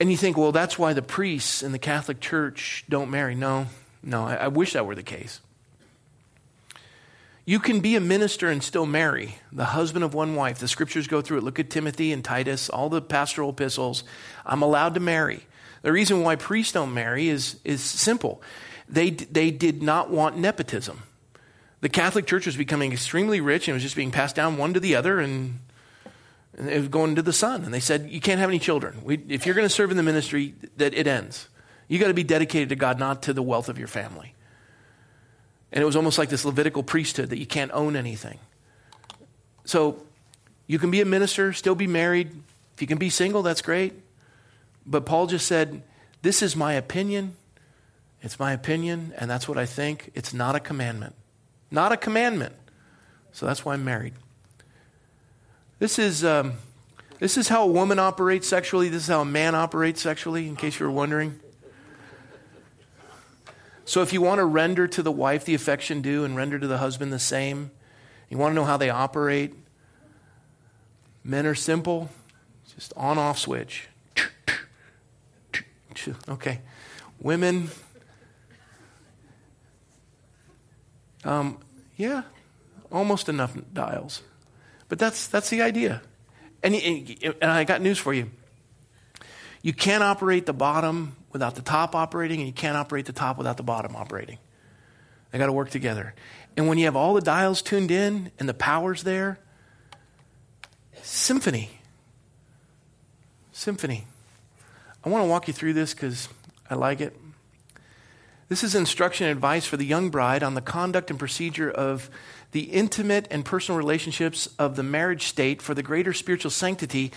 And you think, well, that's why the priests in the Catholic Church don't marry. No, no, I, I wish that were the case. You can be a minister and still marry, the husband of one wife. The scriptures go through it. Look at Timothy and Titus, all the pastoral epistles. I'm allowed to marry. The reason why priests don't marry is, is simple. They, they did not want nepotism. The Catholic Church was becoming extremely rich and was just being passed down one to the other, and, and it was going to the son. And they said, You can't have any children. We, if you're going to serve in the ministry, that it ends. You got to be dedicated to God, not to the wealth of your family. And it was almost like this Levitical priesthood that you can't own anything. So you can be a minister, still be married. If you can be single, that's great. But Paul just said, This is my opinion. It's my opinion, and that's what I think. It's not a commandment. Not a commandment. So that's why I'm married. This is, um, this is how a woman operates sexually. This is how a man operates sexually, in case you were wondering. So if you want to render to the wife the affection due and render to the husband the same, you want to know how they operate. Men are simple, just on off switch. Okay. Women, um, yeah, almost enough dials. But that's, that's the idea. And, and I got news for you. You can't operate the bottom without the top operating, and you can't operate the top without the bottom operating. They got to work together. And when you have all the dials tuned in and the power's there, symphony. Symphony. I want to walk you through this because I like it. This is instruction and advice for the young bride on the conduct and procedure of the intimate and personal relationships of the marriage state for the greater spiritual sanctity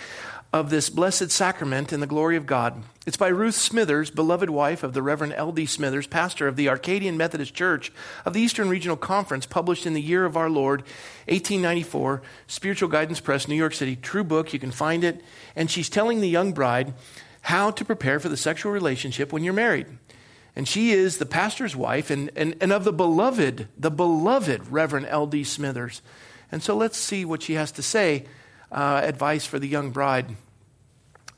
of this blessed sacrament in the glory of God. It's by Ruth Smithers, beloved wife of the Reverend L.D. Smithers, pastor of the Arcadian Methodist Church of the Eastern Regional Conference, published in the year of our Lord, 1894, Spiritual Guidance Press, New York City. True book, you can find it. And she's telling the young bride how to prepare for the sexual relationship when you're married. And she is the pastor's wife and, and, and of the beloved, the beloved Reverend L.D. Smithers. And so let's see what she has to say uh, advice for the young bride.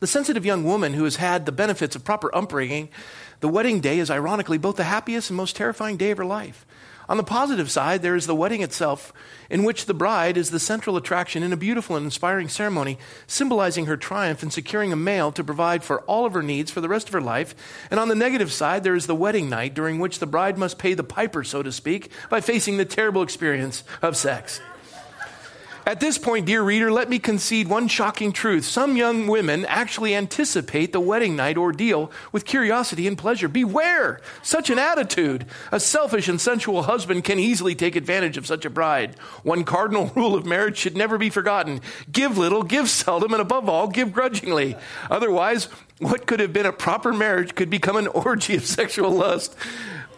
The sensitive young woman who has had the benefits of proper upbringing, the wedding day is ironically both the happiest and most terrifying day of her life. On the positive side, there is the wedding itself, in which the bride is the central attraction in a beautiful and inspiring ceremony, symbolizing her triumph in securing a male to provide for all of her needs for the rest of her life. And on the negative side, there is the wedding night, during which the bride must pay the piper, so to speak, by facing the terrible experience of sex. At this point, dear reader, let me concede one shocking truth. Some young women actually anticipate the wedding night ordeal with curiosity and pleasure. Beware such an attitude. A selfish and sensual husband can easily take advantage of such a bride. One cardinal rule of marriage should never be forgotten give little, give seldom, and above all, give grudgingly. Otherwise, what could have been a proper marriage could become an orgy of sexual lust.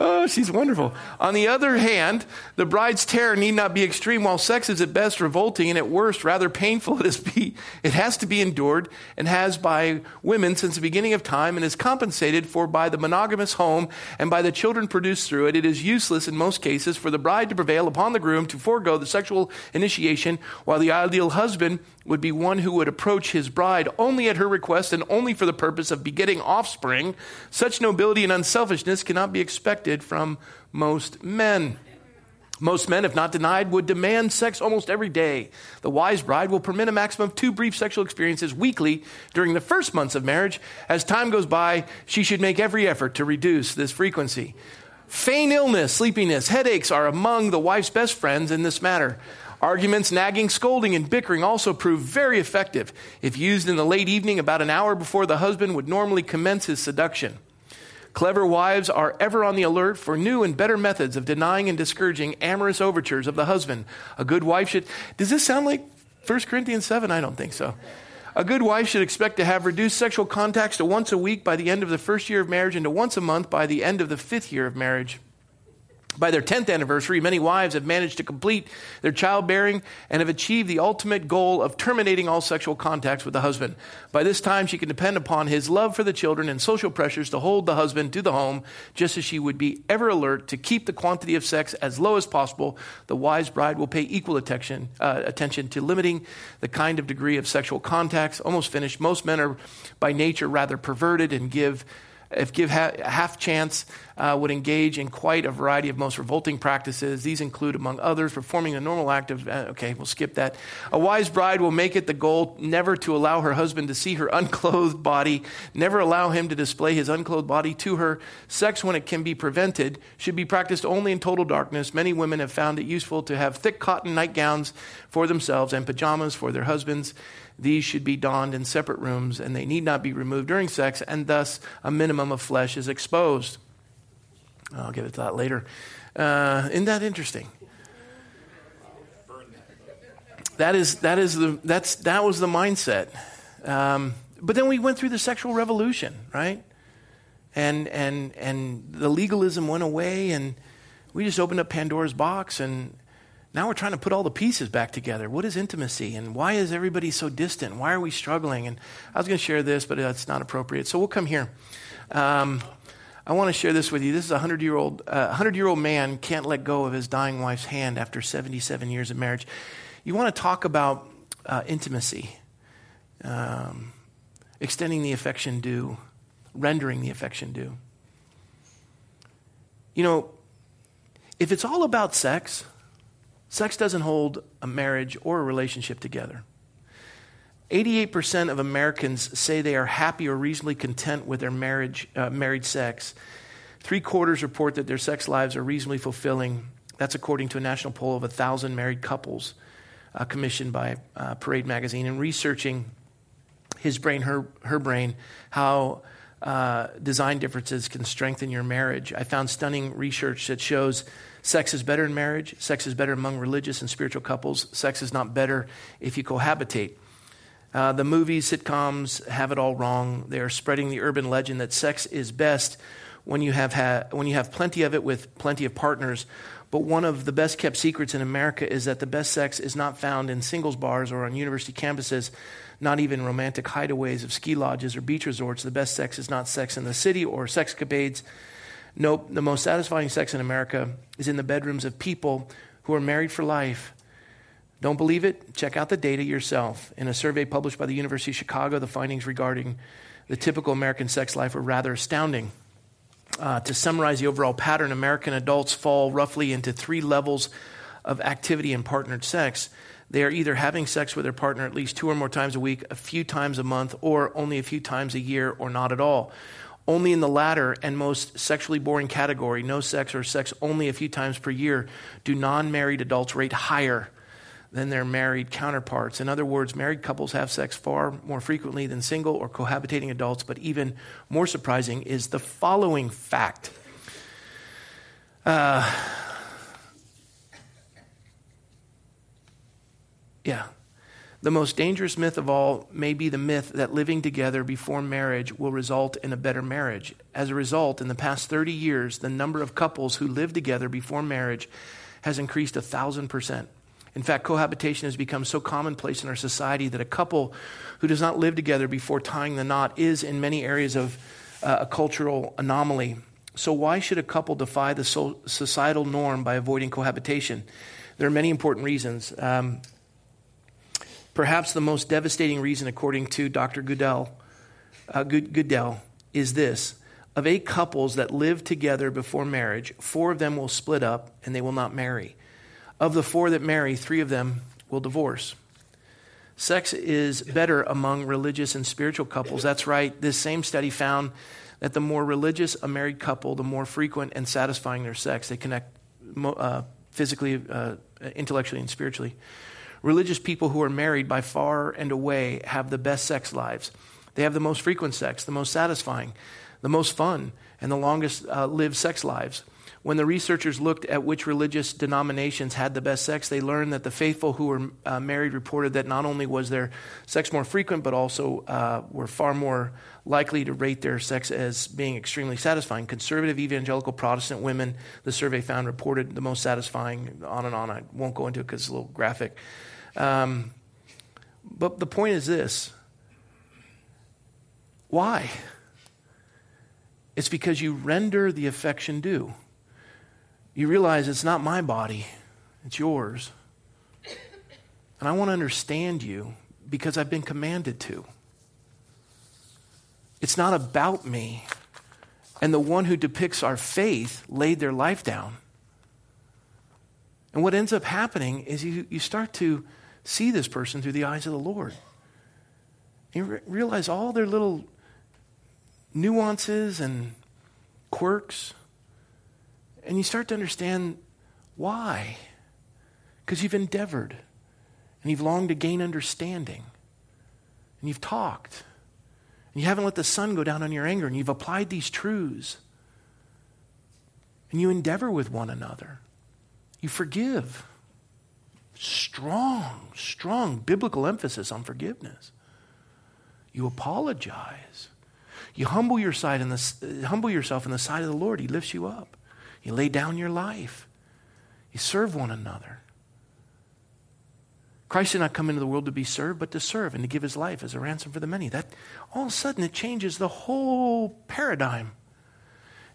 Oh, she's wonderful. On the other hand, the bride's terror need not be extreme. While sex is at best revolting and at worst rather painful, it, is be, it has to be endured and has by women since the beginning of time and is compensated for by the monogamous home and by the children produced through it. It is useless in most cases for the bride to prevail upon the groom to forego the sexual initiation, while the ideal husband would be one who would approach his bride only at her request and only for the purpose of begetting offspring. Such nobility and unselfishness cannot be expected from most men. Most men, if not denied, would demand sex almost every day. The wise bride will permit a maximum of two brief sexual experiences weekly during the first months of marriage. As time goes by, she should make every effort to reduce this frequency. Feign illness, sleepiness, headaches are among the wife's best friends in this matter. Arguments, nagging, scolding, and bickering also prove very effective if used in the late evening about an hour before the husband would normally commence his seduction. Clever wives are ever on the alert for new and better methods of denying and discouraging amorous overtures of the husband. A good wife should. Does this sound like 1 Corinthians 7? I don't think so. A good wife should expect to have reduced sexual contacts to once a week by the end of the first year of marriage and to once a month by the end of the fifth year of marriage. By their 10th anniversary, many wives have managed to complete their childbearing and have achieved the ultimate goal of terminating all sexual contacts with the husband. By this time, she can depend upon his love for the children and social pressures to hold the husband to the home, just as she would be ever alert to keep the quantity of sex as low as possible. The wise bride will pay equal attention, uh, attention to limiting the kind of degree of sexual contacts. Almost finished. Most men are by nature rather perverted and give if give ha- half chance, uh, would engage in quite a variety of most revolting practices. These include, among others, performing the normal act of, uh, okay, we'll skip that. A wise bride will make it the goal never to allow her husband to see her unclothed body, never allow him to display his unclothed body to her. Sex, when it can be prevented, should be practiced only in total darkness. Many women have found it useful to have thick cotton nightgowns for themselves and pajamas for their husbands. These should be donned in separate rooms, and they need not be removed during sex, and thus a minimum of flesh is exposed. I'll get to that later. Uh, isn't that interesting? That is that is the that's that was the mindset. Um, but then we went through the sexual revolution, right? And and and the legalism went away, and we just opened up Pandora's box, and now we're trying to put all the pieces back together. What is intimacy? And why is everybody so distant? Why are we struggling? And I was going to share this, but it's not appropriate. So we'll come here. Um, I want to share this with you. This is a 100 year old, uh, 100 year old man can't let go of his dying wife's hand after 77 years of marriage. You want to talk about uh, intimacy, um, extending the affection due, rendering the affection due. You know, if it's all about sex, Sex doesn't hold a marriage or a relationship together. 88% of Americans say they are happy or reasonably content with their marriage, uh, married sex. Three quarters report that their sex lives are reasonably fulfilling. That's according to a national poll of 1,000 married couples uh, commissioned by uh, Parade Magazine. And researching his brain, her, her brain, how uh, design differences can strengthen your marriage, I found stunning research that shows Sex is better in marriage. Sex is better among religious and spiritual couples. Sex is not better if you cohabitate. Uh, the movies, sitcoms have it all wrong. They are spreading the urban legend that sex is best when you have, ha- when you have plenty of it with plenty of partners. But one of the best kept secrets in America is that the best sex is not found in singles bars or on university campuses, not even romantic hideaways of ski lodges or beach resorts. The best sex is not sex in the city or sexcapades. Nope, the most satisfying sex in America is in the bedrooms of people who are married for life. Don't believe it? Check out the data yourself. In a survey published by the University of Chicago, the findings regarding the typical American sex life were rather astounding. Uh, to summarize the overall pattern, American adults fall roughly into three levels of activity in partnered sex. They are either having sex with their partner at least two or more times a week, a few times a month, or only a few times a year, or not at all. Only in the latter and most sexually boring category, no sex or sex only a few times per year, do non married adults rate higher than their married counterparts. In other words, married couples have sex far more frequently than single or cohabitating adults, but even more surprising is the following fact. Uh, yeah, the most dangerous myth of all may be the myth that living together before marriage will result in a better marriage. As a result, in the past 30 years, the number of couples who live together before marriage has increased a thousand percent. In fact, cohabitation has become so commonplace in our society that a couple who does not live together before tying the knot is, in many areas, of uh, a cultural anomaly. So, why should a couple defy the societal norm by avoiding cohabitation? There are many important reasons. Um, Perhaps the most devastating reason, according to Dr. Goodell, uh, Goodell, is this. Of eight couples that live together before marriage, four of them will split up and they will not marry. Of the four that marry, three of them will divorce. Sex is better among religious and spiritual couples. That's right. This same study found that the more religious a married couple, the more frequent and satisfying their sex. They connect uh, physically, uh, intellectually, and spiritually. Religious people who are married by far and away have the best sex lives. They have the most frequent sex, the most satisfying, the most fun, and the longest uh, lived sex lives. When the researchers looked at which religious denominations had the best sex, they learned that the faithful who were uh, married reported that not only was their sex more frequent, but also uh, were far more likely to rate their sex as being extremely satisfying. Conservative evangelical Protestant women, the survey found, reported the most satisfying, on and on. I won't go into it because it's a little graphic. Um, but the point is this why? It's because you render the affection due. You realize it's not my body, it's yours. And I want to understand you because I've been commanded to. It's not about me, And the one who depicts our faith laid their life down. And what ends up happening is you, you start to see this person through the eyes of the Lord. You re- realize all their little nuances and quirks. And you start to understand why. Because you've endeavored and you've longed to gain understanding and you've talked and you haven't let the sun go down on your anger and you've applied these truths and you endeavor with one another. You forgive. Strong, strong biblical emphasis on forgiveness. You apologize. You humble, your side in the, uh, humble yourself in the sight of the Lord. He lifts you up. You lay down your life. You serve one another. Christ did not come into the world to be served, but to serve and to give his life as a ransom for the many. That all of a sudden it changes the whole paradigm.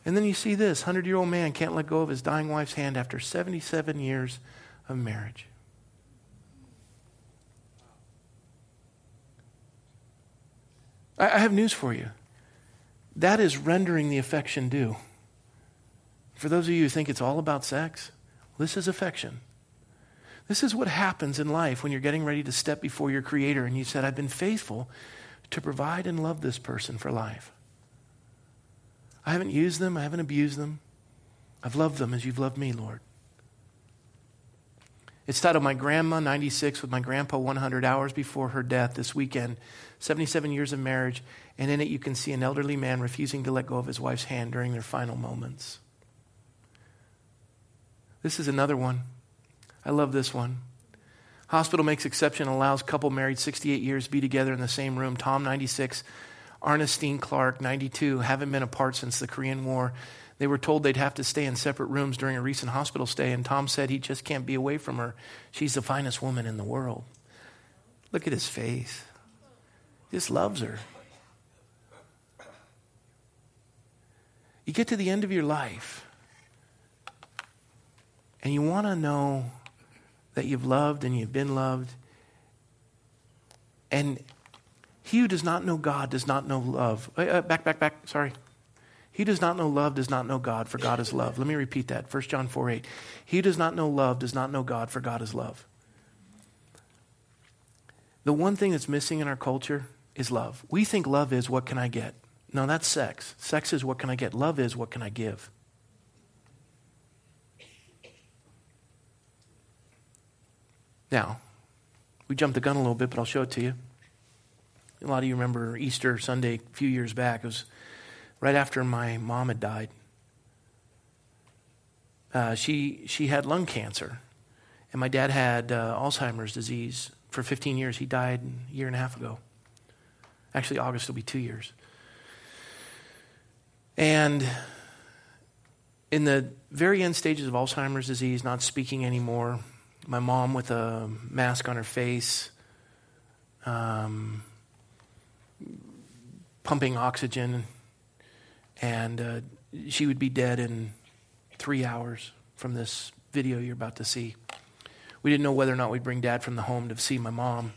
And then you see this 100 year old man can't let go of his dying wife's hand after 77 years of marriage. I have news for you. That is rendering the affection due. For those of you who think it's all about sex, this is affection. This is what happens in life when you're getting ready to step before your Creator and you said, I've been faithful to provide and love this person for life. I haven't used them, I haven't abused them. I've loved them as you've loved me, Lord. It's titled My Grandma, 96, with my grandpa, 100 hours before her death this weekend. 77 years of marriage. And in it, you can see an elderly man refusing to let go of his wife's hand during their final moments. This is another one. I love this one. Hospital makes exception, allows couple married 68 years be together in the same room. Tom, 96, Ernestine Clark, 92, haven't been apart since the Korean War. They were told they'd have to stay in separate rooms during a recent hospital stay, and Tom said he just can't be away from her. She's the finest woman in the world. Look at his face. Just loves her. You get to the end of your life, and you want to know that you've loved and you've been loved. And he who does not know God does not know love. Uh, back, back, back. Sorry. He does not know love, does not know God, for God is love. Let me repeat that. 1 John 4 8. He who does not know love, does not know God, for God is love. The one thing that's missing in our culture is love. We think love is what can I get? No, that's sex. Sex is what can I get? Love is what can I give? Now, we jumped the gun a little bit, but I'll show it to you. A lot of you remember Easter Sunday a few years back. It was right after my mom had died. Uh, she, she had lung cancer, and my dad had uh, Alzheimer's disease for 15 years. He died a year and a half ago. Actually, August will be two years. And in the very end stages of Alzheimer's disease, not speaking anymore, my mom with a mask on her face, um, pumping oxygen and uh, she would be dead in three hours from this video you're about to see. We didn't know whether or not we'd bring dad from the home to see my mom.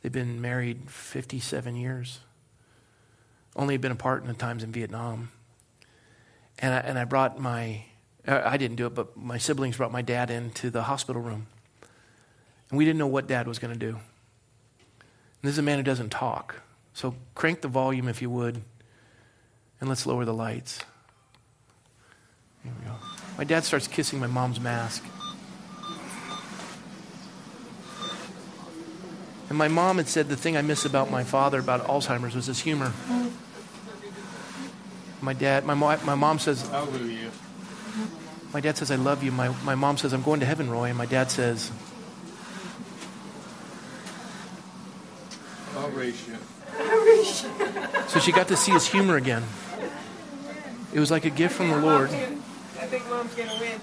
They've been married 57 years, only been apart in the times in Vietnam. And I, and I brought my, uh, I didn't do it, but my siblings brought my dad into the hospital room. And we didn't know what dad was going to do. And this is a man who doesn't talk. So crank the volume if you would. And let's lower the lights. Here we go. My dad starts kissing my mom's mask. And my mom had said the thing I miss about my father about Alzheimer's was his humor. My dad, my, mo- my mom says, I'll you. My dad says, I love you. My, my mom says, I'm going to heaven, Roy. And my dad says, I'll raise you. So she got to see his humor again. It was like a gift from the Lord. I think mom's win.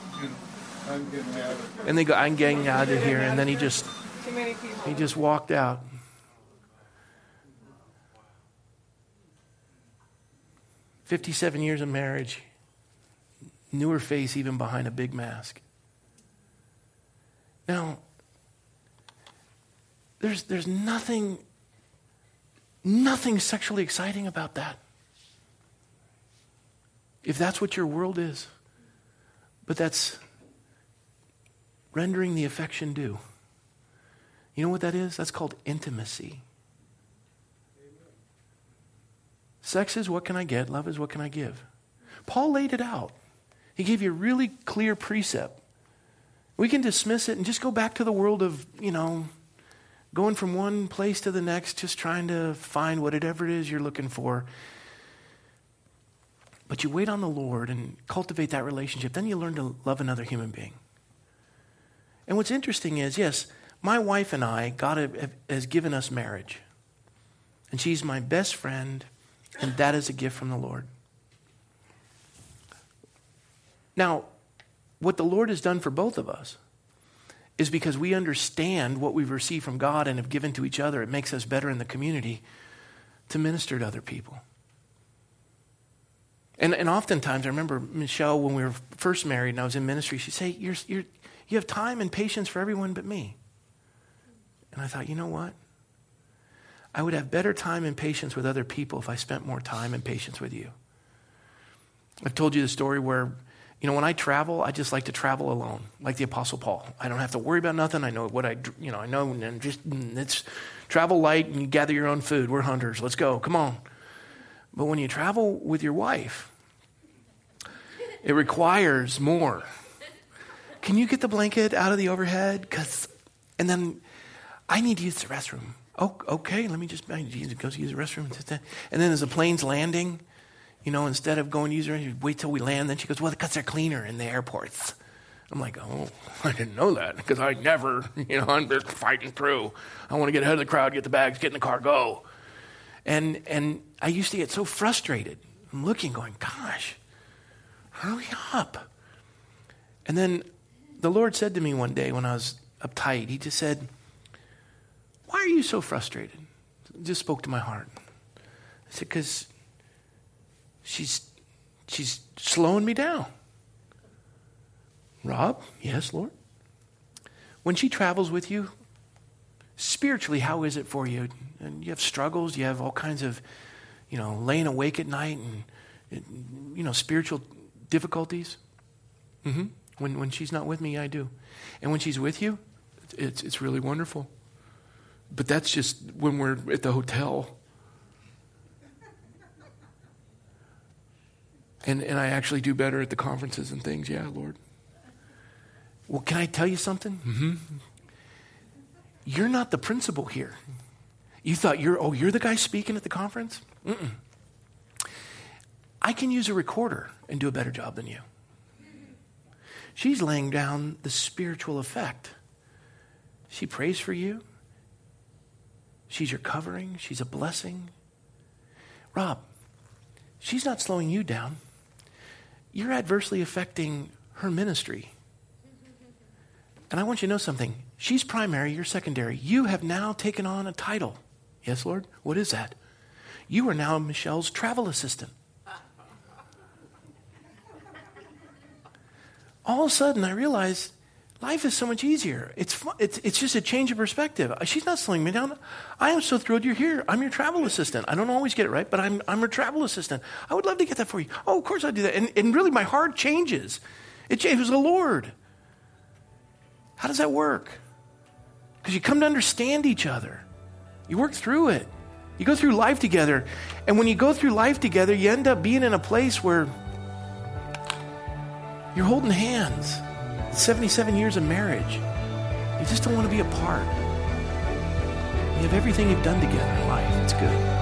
I'm getting out And they go, I'm getting out of here. And then he just he just walked out. Fifty-seven years of marriage, knew her face even behind a big mask. Now, there's there's nothing nothing sexually exciting about that. if that's what your world is. But that's rendering the affection due. You know what that is? That's called intimacy. Sex is what can I get, love is what can I give. Paul laid it out. He gave you a really clear precept. We can dismiss it and just go back to the world of, you know, going from one place to the next, just trying to find whatever it is you're looking for. But you wait on the Lord and cultivate that relationship, then you learn to love another human being. And what's interesting is, yes, my wife and I, God has given us marriage. And she's my best friend, and that is a gift from the Lord. Now, what the Lord has done for both of us is because we understand what we've received from God and have given to each other. It makes us better in the community to minister to other people. And, and oftentimes, I remember Michelle, when we were first married and I was in ministry, she'd say, you're, you're, You have time and patience for everyone but me. And I thought, you know what? I would have better time and patience with other people if I spent more time and patience with you. I've told you the story where you know, when I travel, I just like to travel alone, like the Apostle Paul. I don't have to worry about nothing. I know what I, you know, I know, and just mm, it's travel light and you gather your own food. We're hunters. Let's go. Come on. But when you travel with your wife, it requires more. Can you get the blanket out of the overhead? Cause, and then I need to use the restroom. Oh, okay. Let me just I need to go use the restroom. And then as the plane's landing, you know, instead of going to use her, wait till we land. Then she goes, well, because they're cleaner in the airports. I'm like, oh, I didn't know that because I never, you know, I'm just fighting through. I want to get ahead of the crowd, get the bags, get in the car, go. And, and I used to get so frustrated. I'm looking, going, gosh, hurry up. And then the Lord said to me one day when I was uptight, He just said, Why are you so frustrated? Just spoke to my heart. I said, Because she's, she's slowing me down. Rob, yes, Lord. When she travels with you, spiritually, how is it for you? And you have struggles, you have all kinds of, you know, laying awake at night and, you know, spiritual difficulties. Mm-hmm. When, when she's not with me, I do. And when she's with you, it's, it's really wonderful. But that's just when we're at the hotel And, and I actually do better at the conferences and things. Yeah, Lord. Well, can I tell you something? Mm-hmm. You're not the principal here. You thought you're, oh, you're the guy speaking at the conference? Mm-mm. I can use a recorder and do a better job than you. She's laying down the spiritual effect. She prays for you. She's your covering. She's a blessing. Rob, she's not slowing you down you're adversely affecting her ministry. And I want you to know something. She's primary, you're secondary. You have now taken on a title. Yes, Lord? What is that? You are now Michelle's travel assistant. All of a sudden, I realize life is so much easier. It's, it's, it's just a change of perspective. Uh, she's not slowing me down. I am so thrilled you're here. I'm your travel assistant. I don't always get it right, but I'm, I'm your travel assistant. I would love to get that for you. Oh, of course I do that. And, and really, my heart changes. It, was the Lord. How does that work? Because you come to understand each other, you work through it. You go through life together. And when you go through life together, you end up being in a place where you're holding hands. 77 years of marriage. You just don't want to be apart. You have everything you've done together in life. It's good.